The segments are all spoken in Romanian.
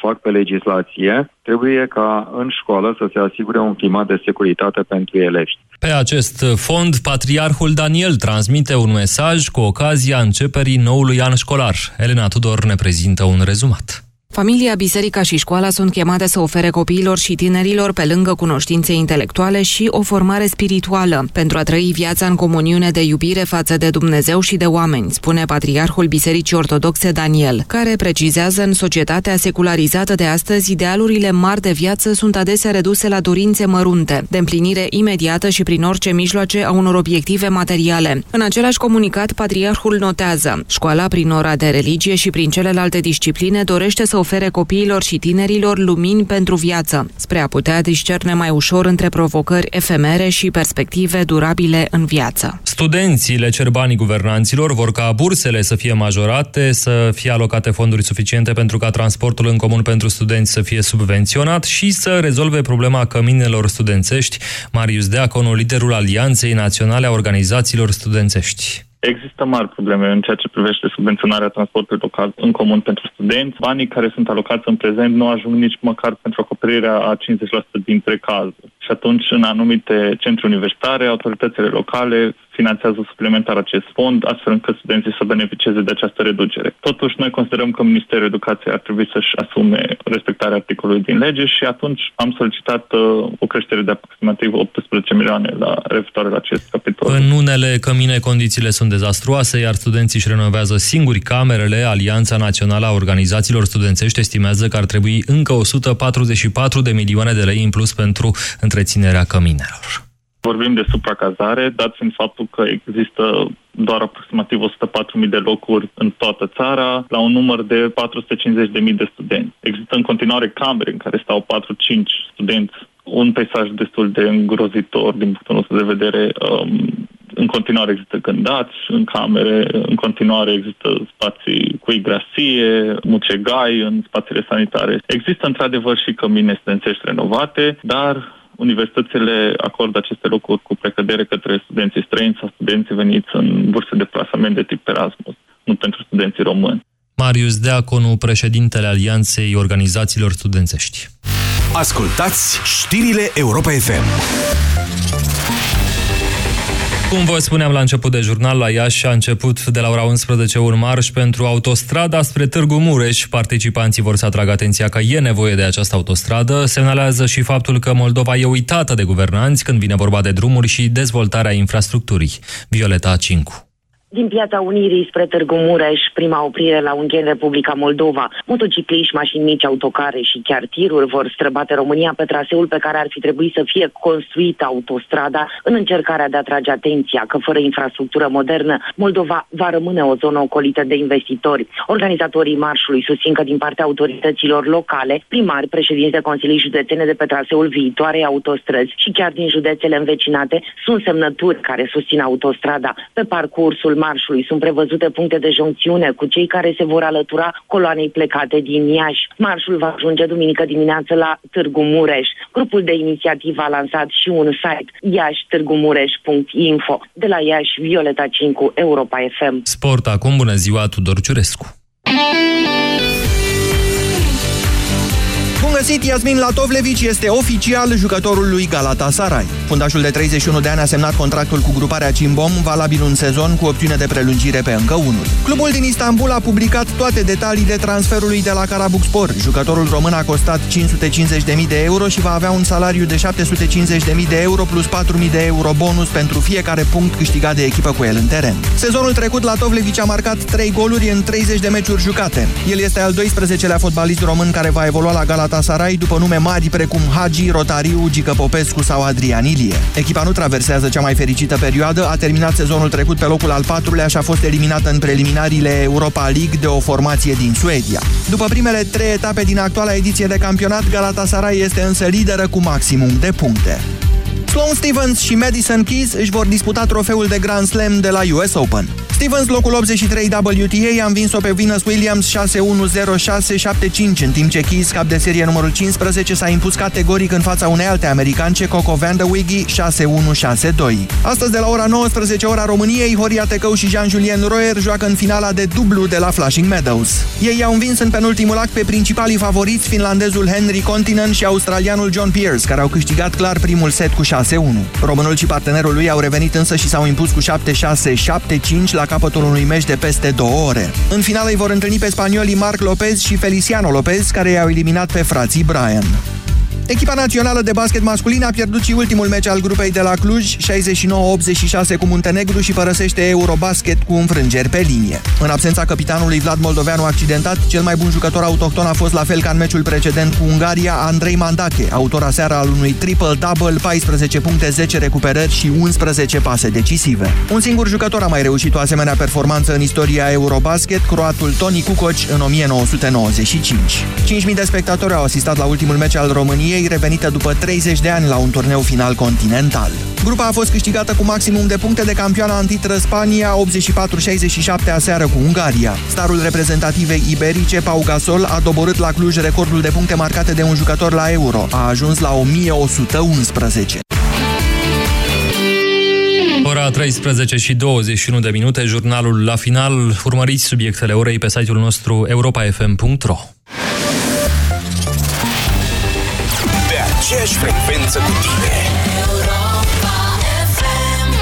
fac pe legislație, trebuie ca în școală să se asigure un climat de securitate pentru elevi. Pe acest fond, Patriarhul Daniel transmite un mesaj cu ocazia începerii noului an școlar. Elena Tudor ne prezintă un rezumat. Familia, biserica și școala sunt chemate să ofere copiilor și tinerilor, pe lângă cunoștințe intelectuale, și o formare spirituală, pentru a trăi viața în comuniune de iubire față de Dumnezeu și de oameni, spune Patriarhul Bisericii Ortodoxe Daniel, care precizează în societatea secularizată de astăzi, idealurile mari de viață sunt adesea reduse la dorințe mărunte, de împlinire imediată și prin orice mijloace a unor obiective materiale. În același comunicat, Patriarhul notează, școala prin ora de religie și prin celelalte discipline dorește să ofere copiilor și tinerilor lumini pentru viață, spre a putea discerne mai ușor între provocări efemere și perspective durabile în viață. Studenții le cer banii guvernanților, vor ca bursele să fie majorate, să fie alocate fonduri suficiente pentru ca transportul în comun pentru studenți să fie subvenționat și să rezolve problema căminelor studențești. Marius Deaconu, liderul Alianței Naționale a Organizațiilor Studențești. Există mari probleme în ceea ce privește subvenționarea transportului local în comun pentru studenți. Banii care sunt alocați în prezent nu ajung nici măcar pentru acoperirea a 50% dintre cazuri. Și atunci, în anumite centre universitare, autoritățile locale finanțează suplimentar acest fond, astfel încât studenții să beneficieze de această reducere. Totuși, noi considerăm că Ministerul Educației ar trebui să-și asume respectarea articolului din lege și atunci am solicitat uh, o creștere de aproximativ 18 milioane la referitoare la acest capitol. În unele cămine condițiile sunt dezastruoase, iar studenții își renovează singuri camerele. Alianța Națională a Organizațiilor Studențești estimează că ar trebui încă 144 de milioane de lei în plus pentru întreținerea căminelor. Vorbim de supracazare, dat fiind faptul că există doar aproximativ 104.000 de locuri în toată țara, la un număr de 450.000 de studenți. Există în continuare camere în care stau 4-5 studenți, un peisaj destul de îngrozitor din punctul nostru de vedere. Um, în continuare există gândați în camere, în continuare există spații cu igrasie, mucegai în spațiile sanitare. Există într-adevăr și cămine studențești renovate, dar universitățile acordă aceste locuri cu precădere către studenții străini sau studenții veniți în burse de plasament de tip Erasmus, nu pentru studenții români. Marius Deaconu, președintele Alianței Organizațiilor Studențești. Ascultați știrile Europa FM. Cum vă spuneam la început de jurnal, la Iași a început de la ora 11 un marș pentru autostrada spre Târgu Mureș. Participanții vor să atragă atenția că e nevoie de această autostradă. Semnalează și faptul că Moldova e uitată de guvernanți când vine vorba de drumuri și dezvoltarea infrastructurii. Violeta Cincu. Din Piața Unirii spre Târgu Mureș, prima oprire la unghi în Republica Moldova, motocicliști, mașini mici, autocare și chiar tiruri vor străbate România pe traseul pe care ar fi trebuit să fie construită autostrada în încercarea de a atrage atenția că fără infrastructură modernă, Moldova va rămâne o zonă ocolită de investitori. Organizatorii marșului susțin că din partea autorităților locale, primari, președinți de Consilii Județene de pe traseul viitoarei autostrăzi și chiar din județele învecinate, sunt semnături care susțin autostrada. Pe parcursul marșului sunt prevăzute puncte de joncțiune cu cei care se vor alătura coloanei plecate din Iași. Marșul va ajunge duminică dimineață la Târgu Mureș. Grupul de inițiativă a lansat și un site iași-târgumureș.info. De la Iași, Violeta Cincu, Europa FM. Sport acum, bună ziua, Tudor Ciurescu. Bun găsit, Iasmin Latovlevici este oficial jucătorul lui Galatasaray. Fundașul de 31 de ani a semnat contractul cu gruparea Cimbom, valabil un sezon cu opțiune de prelungire pe încă unul. Clubul din Istanbul a publicat toate detaliile transferului de la Karabukspor. Jucătorul român a costat 550.000 de euro și va avea un salariu de 750.000 de euro plus 4.000 de euro bonus pentru fiecare punct câștigat de echipă cu el în teren. Sezonul trecut, Latovlevici a marcat 3 goluri în 30 de meciuri jucate. El este al 12-lea fotbalist român care va evolua la Galatasaray Galatasaray după nume mari precum Hagi, Rotariu, Gică Popescu sau Adrian Ilie. Echipa nu traversează cea mai fericită perioadă, a terminat sezonul trecut pe locul al patrulea și a fost eliminată în preliminariile Europa League de o formație din Suedia. După primele trei etape din actuala ediție de campionat, Galatasaray este însă lideră cu maximum de puncte. Sloane Stevens și Madison Keys își vor disputa trofeul de Grand Slam de la US Open. Stevens, locul 83 WTA, a învins-o pe Venus Williams 6-1-0-6-7-5, în timp ce Keys, cap de serie numărul 15, s-a impus categoric în fața unei alte americance, Coco Vandewiggy, 6-1-6-2. Astăzi, de la ora 19, ora României, Horia Tecău și Jean-Julien Royer joacă în finala de dublu de la Flushing Meadows. Ei au învins în penultimul act pe principalii favoriți, finlandezul Henry Continent și australianul John Pierce, care au câștigat clar primul set cu 6-1. Românul și partenerul lui au revenit însă și s-au impus cu 7-6-7-5 la capătul unui meci de peste două ore. În final îi vor întâlni pe spaniolii Marc Lopez și Feliciano Lopez, care i-au eliminat pe frații Brian. Echipa națională de basket masculin a pierdut și ultimul meci al grupei de la Cluj, 69-86 cu Muntenegru și părăsește Eurobasket cu înfrângeri pe linie. În absența capitanului Vlad Moldoveanu accidentat, cel mai bun jucător autohton a fost la fel ca în meciul precedent cu Ungaria, Andrei Mandache, autor aseară al unui triple-double, 14 puncte, 10 recuperări și 11 pase decisive. Un singur jucător a mai reușit o asemenea performanță în istoria Eurobasket, croatul Toni Kukoc în 1995. 5.000 de spectatori au asistat la ultimul meci al României, ei revenită după 30 de ani la un turneu final continental. Grupa a fost câștigată cu maximum de puncte de campioană antitră Spania, 84-67 aseară cu Ungaria. Starul reprezentativei iberice, Pau Gasol, a doborât la Cluj recordul de puncte marcate de un jucător la Euro. A ajuns la 1111. Ora 13 și 21 de minute, jurnalul la final. Urmăriți subiectele orei pe site-ul nostru europafm.ro aceeași frecvență cu tine. Europa FM.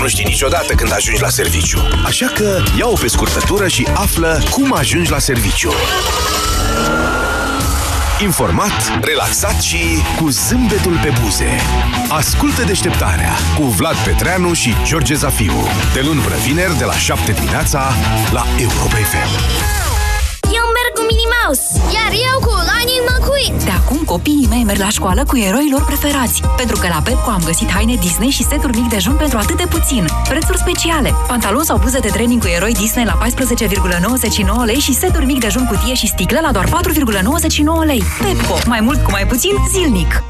Nu știi niciodată când ajungi la serviciu. Așa că ia-o pe scurtătură și află cum ajungi la serviciu. Informat, relaxat și cu zâmbetul pe buze. Ascultă deșteptarea cu Vlad Petreanu și George Zafiu. De luni până vineri, de la 7 dimineața, la Europa FM. Minnie Mouse, iar eu cu Lightning McQueen. De acum copiii mei merg la școală cu eroii lor preferați, pentru că la Pepco am găsit haine Disney și seturi mic dejun pentru atât de puțin. Prețuri speciale. Pantaloni sau bluze de training cu eroi Disney la 14,99 lei și seturi mic dejun cutie și sticlă la doar 4,99 lei. Pepco. Mai mult cu mai puțin zilnic.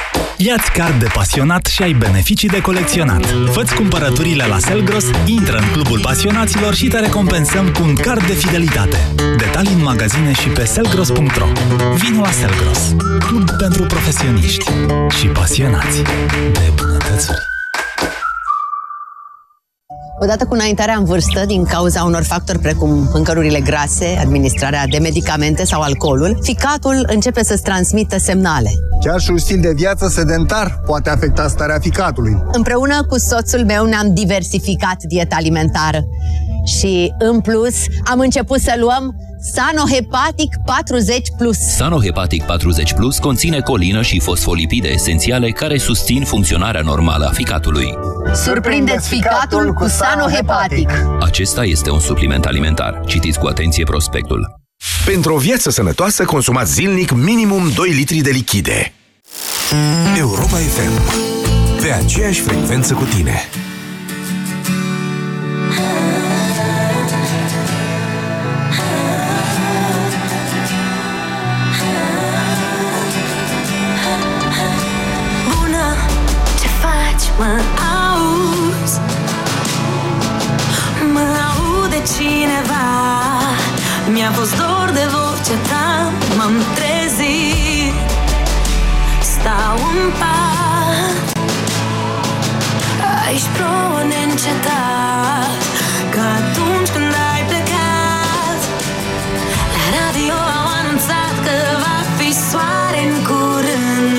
Iați card de pasionat și ai beneficii de colecționat. Fă-ți cumpărăturile la Selgros, intră în clubul pasionaților și te recompensăm cu un card de fidelitate. Detalii în magazine și pe selgros.ro Vino la Selgros, club pentru profesioniști și pasionați de bunătățuri. Odată cu înaintarea în vârstă, din cauza unor factori precum mâncărurile grase, administrarea de medicamente sau alcoolul, ficatul începe să-ți transmită semnale. Chiar și un stil de viață sedentar poate afecta starea ficatului. Împreună cu soțul meu ne-am diversificat dieta alimentară și, în plus, am început să luăm Sanohepatic 40 Plus. Sanohepatic 40 Plus conține colină și fosfolipide esențiale care susțin funcționarea normală a ficatului. Surprindeți ficatul cu Sanohepatic. Acesta este un supliment alimentar. Citiți cu atenție prospectul. Pentru o viață sănătoasă, consumați zilnic minimum 2 litri de lichide. Europa FM. Pe aceeași frecvență cu tine. Mă auzi. Mă aude cineva. Mi-a fost dor de vocea ta M-am trezit. Stau în pat. Aici plouă neîncetat Ca atunci când ai plecat La radio au anunțat că va fi soare în curând.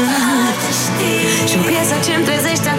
Și o piesă ce-mi trezește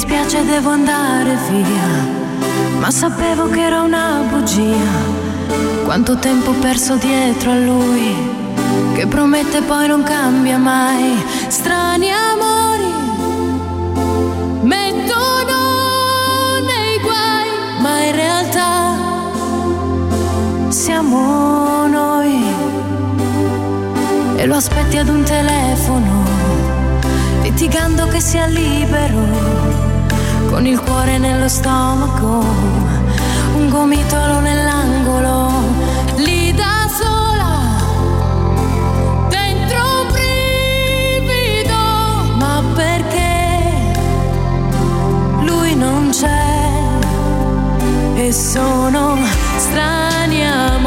dispiace devo andare via, ma sapevo che era una bugia. Quanto tempo perso dietro a lui, che promette poi non cambia mai. Strani amori, mettono nei guai, ma in realtà siamo noi. E lo aspetti ad un telefono, litigando che sia libero con il cuore nello stomaco, un gomitolo nell'angolo. Lì da sola, dentro un brivido, ma perché lui non c'è e sono strani amici.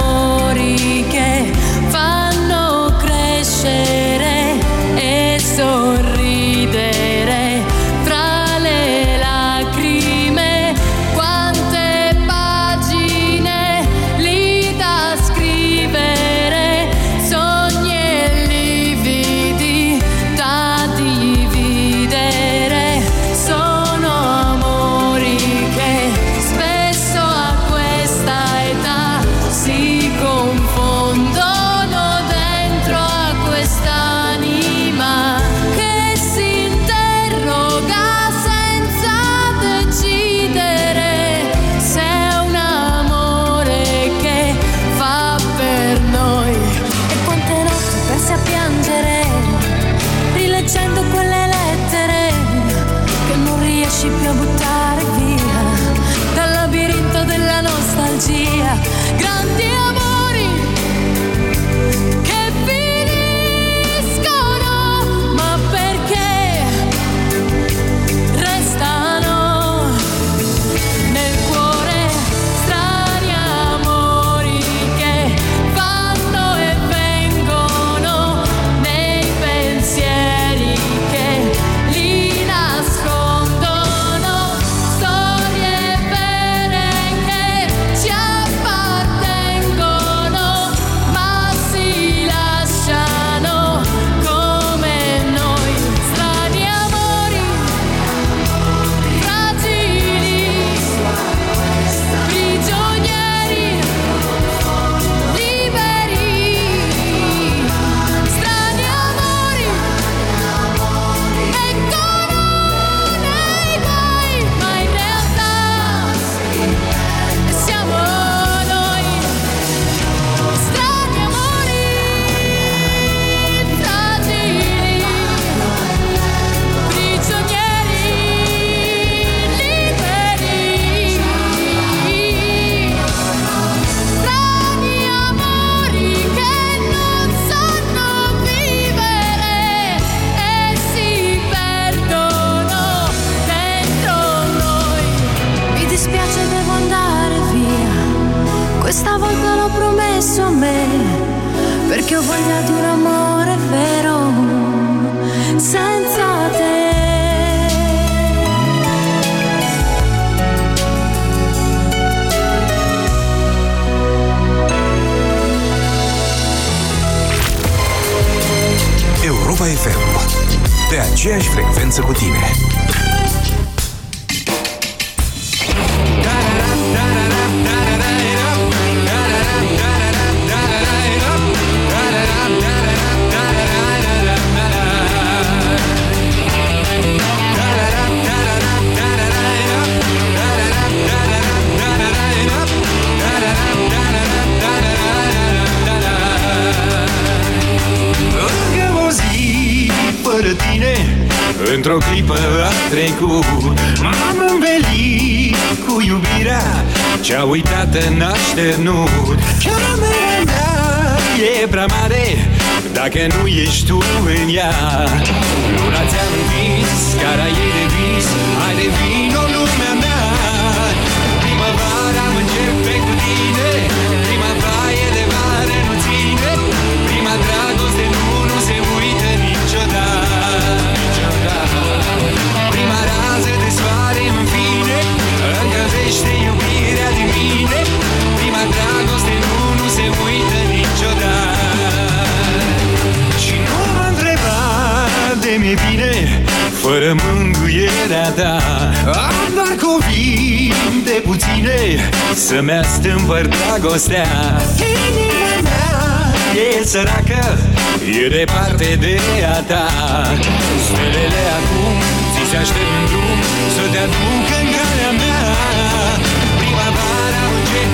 Într-o clipă a trecut M-am învelit cu iubirea Ce-a uitat în așternut. Camera mea e prea mare Dacă nu ești tu în ea. Luna ți-a învins Cara e de vis Hai de vis. e bine Fără mângâierea ta. Am doar cuvinte puține Să-mi astâmpăr dragostea. Inima mea e săracă E departe de a ta. Stelele acum Ți se aștept în drum Să te aduc în calea mea. Primăvara încet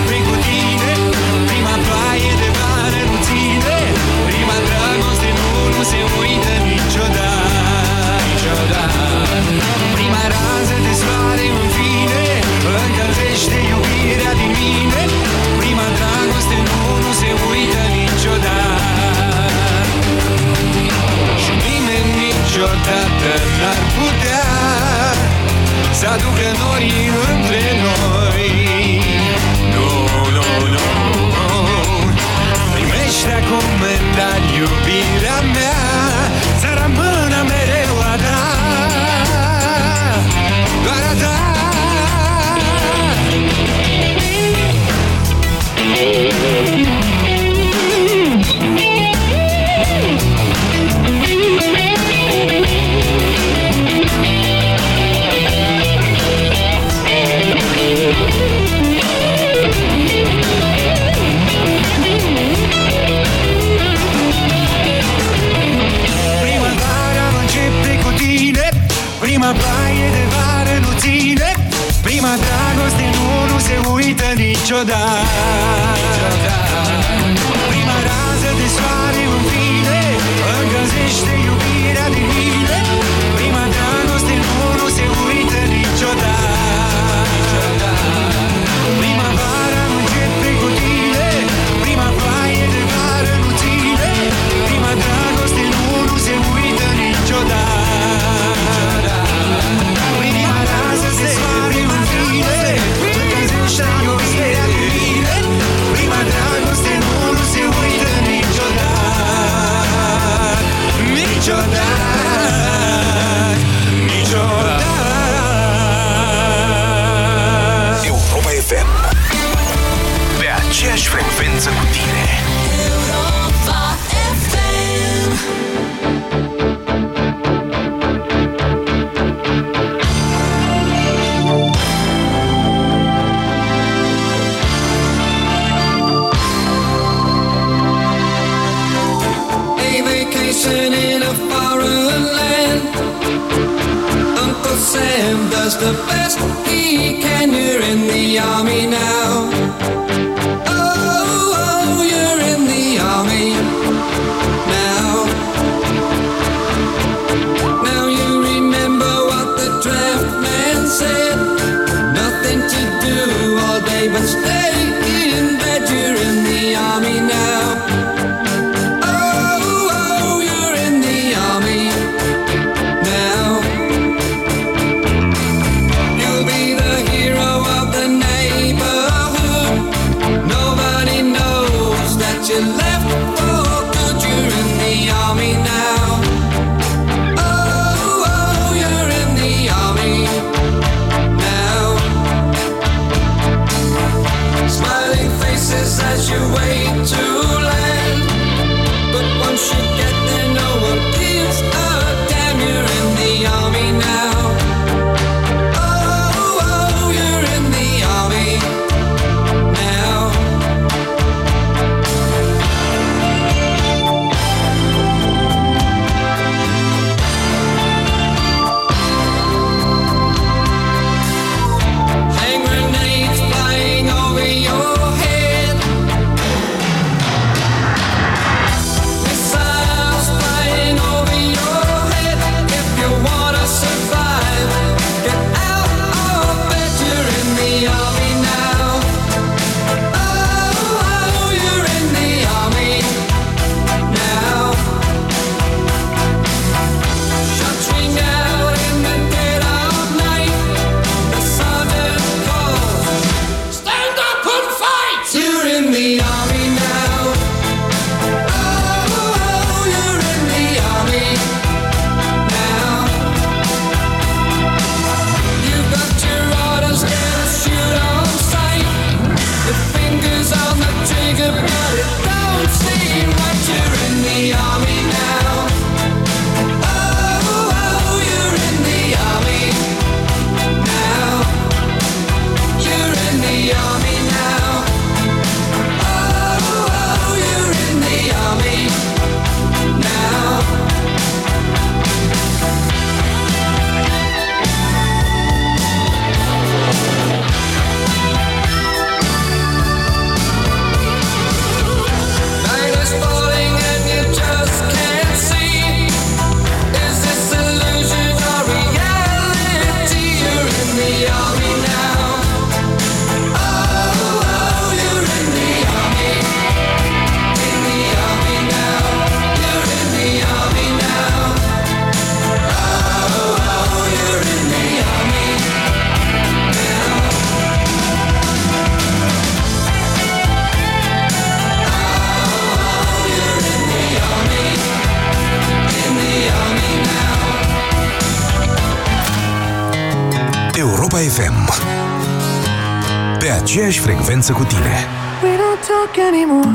aceeași frecvență cu tine. We don't talk anymore.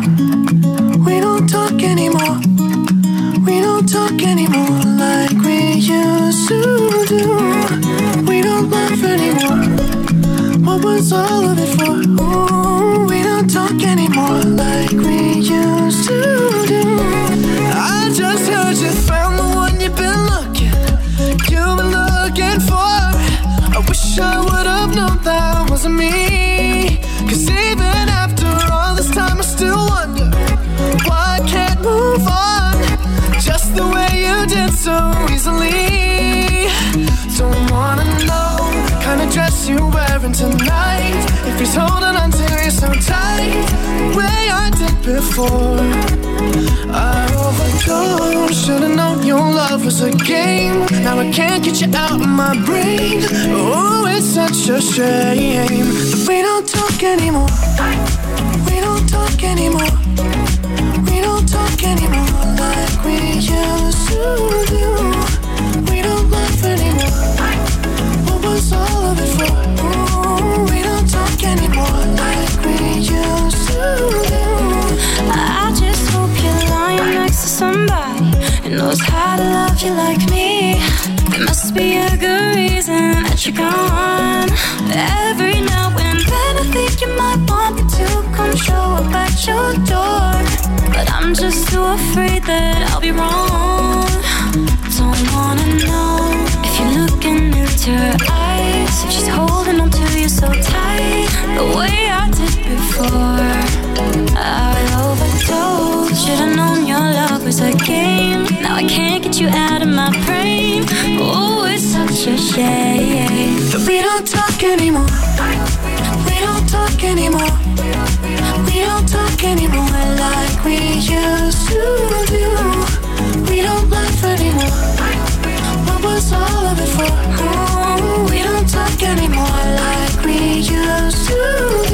We don't talk anymore. We don't talk anymore like we used to do. We don't laugh anymore. What was all of it for? Ooh, we don't talk anymore like we used to do. I just heard you found the one you've been looking. You've been looking for. I wish I would have known that wasn't me. Cause even after all this time, I still wonder why I can't move on just the way you did so easily. Wearing tonight. If he's holding on to you so tight, the way I did before. I overdosed. Should've known your love was a game. Now I can't get you out of my brain. Oh, it's such a shame that we don't talk anymore. We don't talk anymore. We don't talk anymore like we used to do. I just hope you're lying next to somebody who knows how to love you like me. There must be a good reason that you're gone. Every now and then I think you might want me to come show up at your door. But I'm just too afraid that I'll be wrong. Don't wanna know if you're looking into her eyes. If she's holding on to you so tight, the way I did before. Should've known your love was a game. Now I can't get you out of my brain. Oh, it's such a shame we don't talk anymore. We don't talk anymore. We don't talk anymore like we used to do. We don't laugh anymore. What was all of it for? Ooh, we don't talk anymore like we used to do.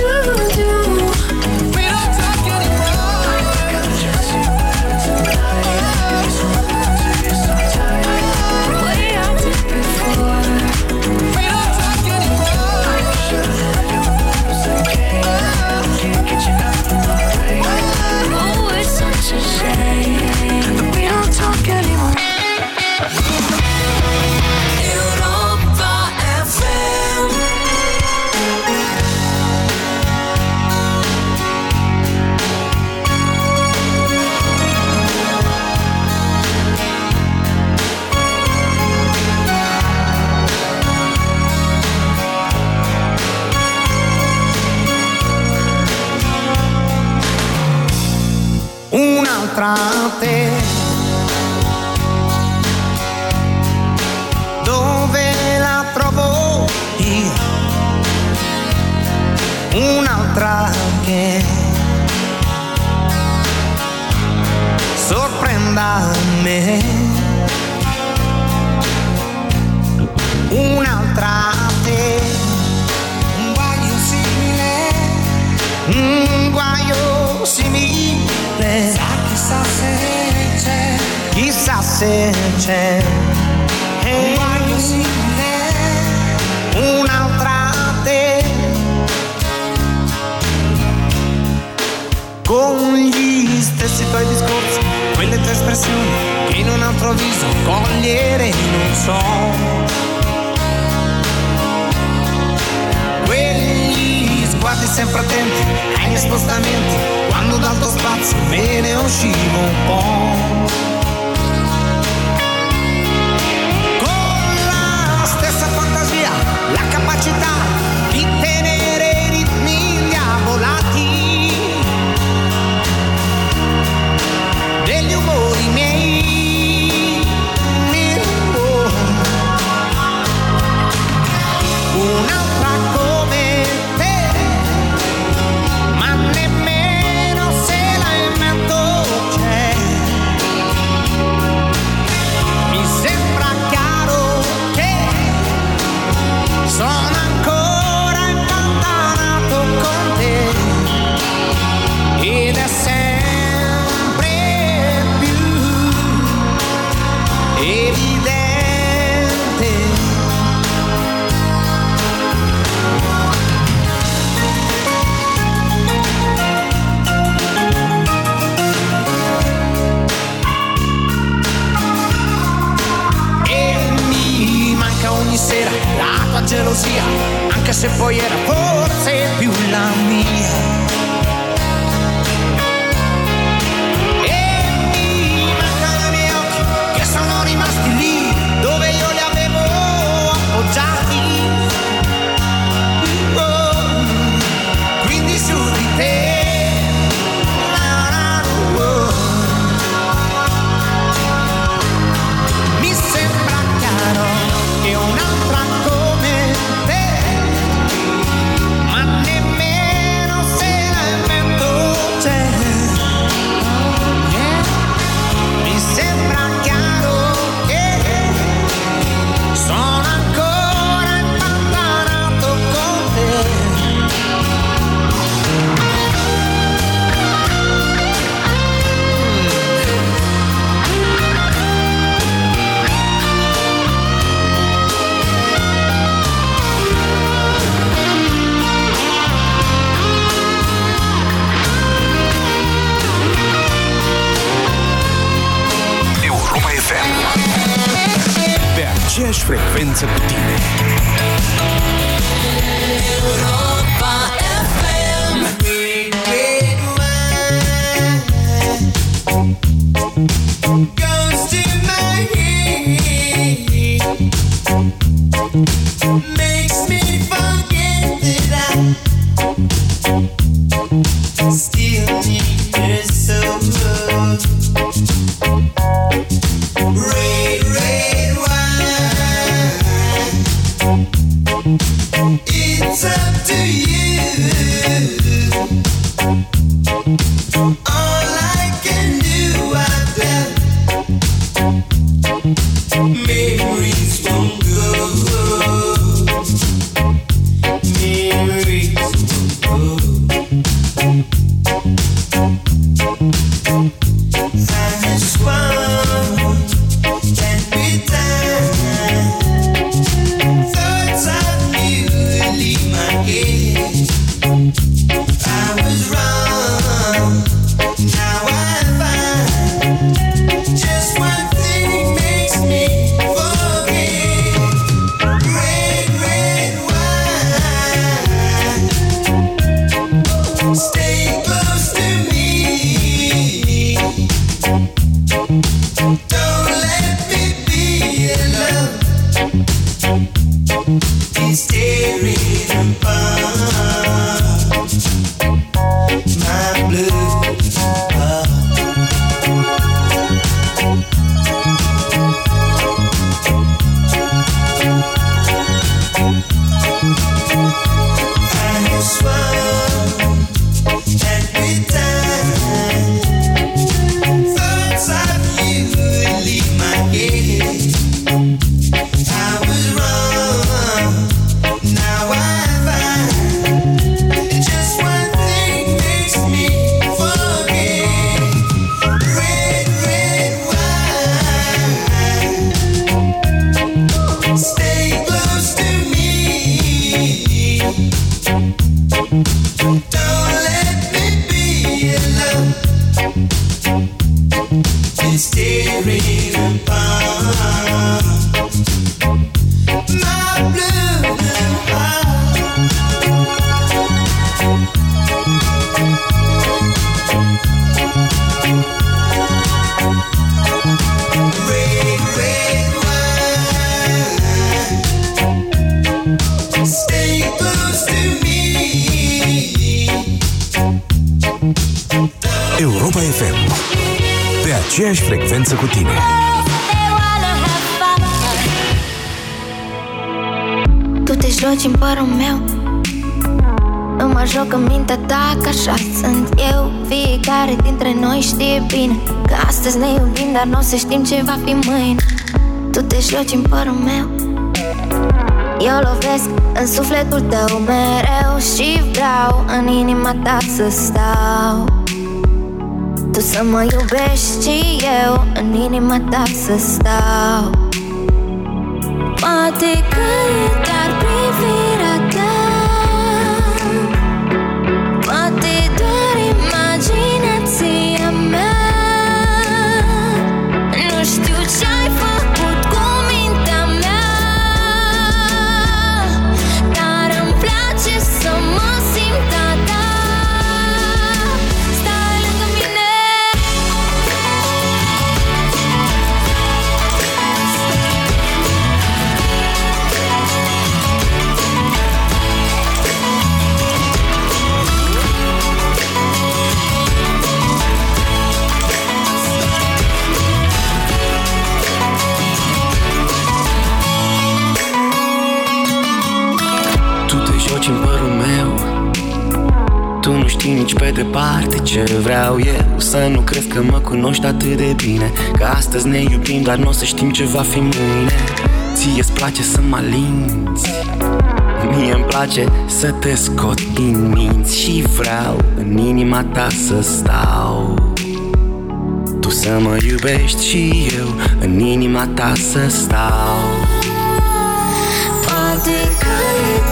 Do. Che sorprenda me. Un'altra te. Un guaio simile. Un guaio simile. Chissà se c'è. Chissà se c'è. Un stessi tuoi discorsi, quelle tue espressioni che in un altro viso cogliere non so. Quegli sguardi sempre attenti ai miei spostamenti quando dal tuo spazio me ne uscivo un po'. Aceeași frecvență cu tine. Tu te joci în părul meu. Nu mă joc în mintea ta că așa sunt eu. Fiecare dintre noi știe bine Că astăzi ne iubim, dar nu o să știm ce va fi mâine. Tu te joci în părul meu. Eu lovesc în sufletul tău mereu Și vreau în inima ta să stau Tu să mă iubești și eu? În inima ta să stau. Poate că e știi nici pe departe ce vreau eu. Să nu crezi că mă cunoști atât de bine. Că astăzi ne iubim, dar nu o să știm ce va fi mâine. Ție-ți place să mă alinți? Mie îmi place să te scot din minți Și vreau în inima ta să stau. Tu să mă iubești și eu în inima ta să stau. Poate că e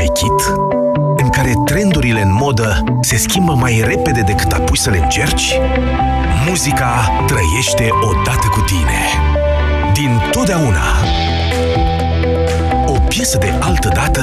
învechit, în care trendurile în modă se schimbă mai repede decât apuci să le încerci, muzica trăiește odată cu tine. Din totdeauna. O piesă de altă dată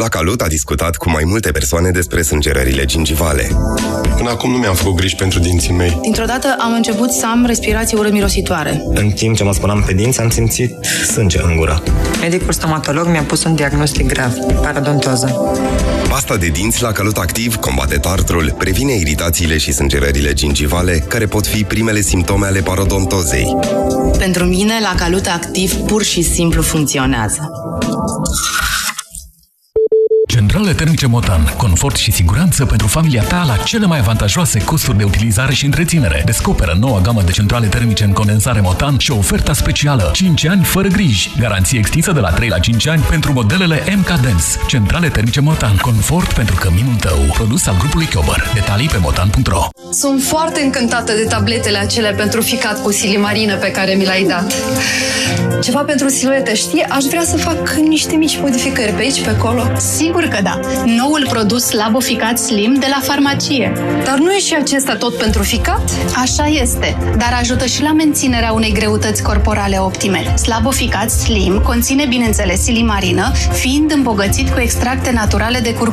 La Calut a discutat cu mai multe persoane despre sângerările gingivale. Până acum nu mi-am făcut griji pentru dinții mei. Dintr-o dată am început să am respirație urât-mirositoare. În timp ce mă spuneam pe dinți, am simțit sânge în gură. Medicul stomatolog mi-a pus un diagnostic grav, parodontoză. Pasta de dinți la Calut Activ combate tartrul, previne iritațiile și sângerările gingivale, care pot fi primele simptome ale parodontozei. Pentru mine, la Calut Activ pur și simplu funcționează. Centrale termice Motan. Confort și siguranță pentru familia ta la cele mai avantajoase costuri de utilizare și întreținere. Descoperă noua gamă de centrale termice în condensare Motan și oferta specială 5 ani fără griji. Garanție extinsă de la 3 la 5 ani pentru modelele MK Dance. Centrale termice Motan. Confort pentru căminul tău. Produs al grupului Chiober. Detalii pe motan.ro Sunt foarte încântată de tabletele acelea pentru ficat cu silimarină pe care mi l-ai dat. Ceva pentru siluete, știi? Aș vrea să fac niște mici modificări pe aici, pe acolo. Sigur că da. Noul produs Laboficat Slim de la farmacie. Dar nu e și acesta tot pentru ficat? Așa este, dar ajută și la menținerea unei greutăți corporale optime. Slaboficat Slim conține, bineînțeles, silimarină, fiind îmbogățit cu extracte naturale de curcuma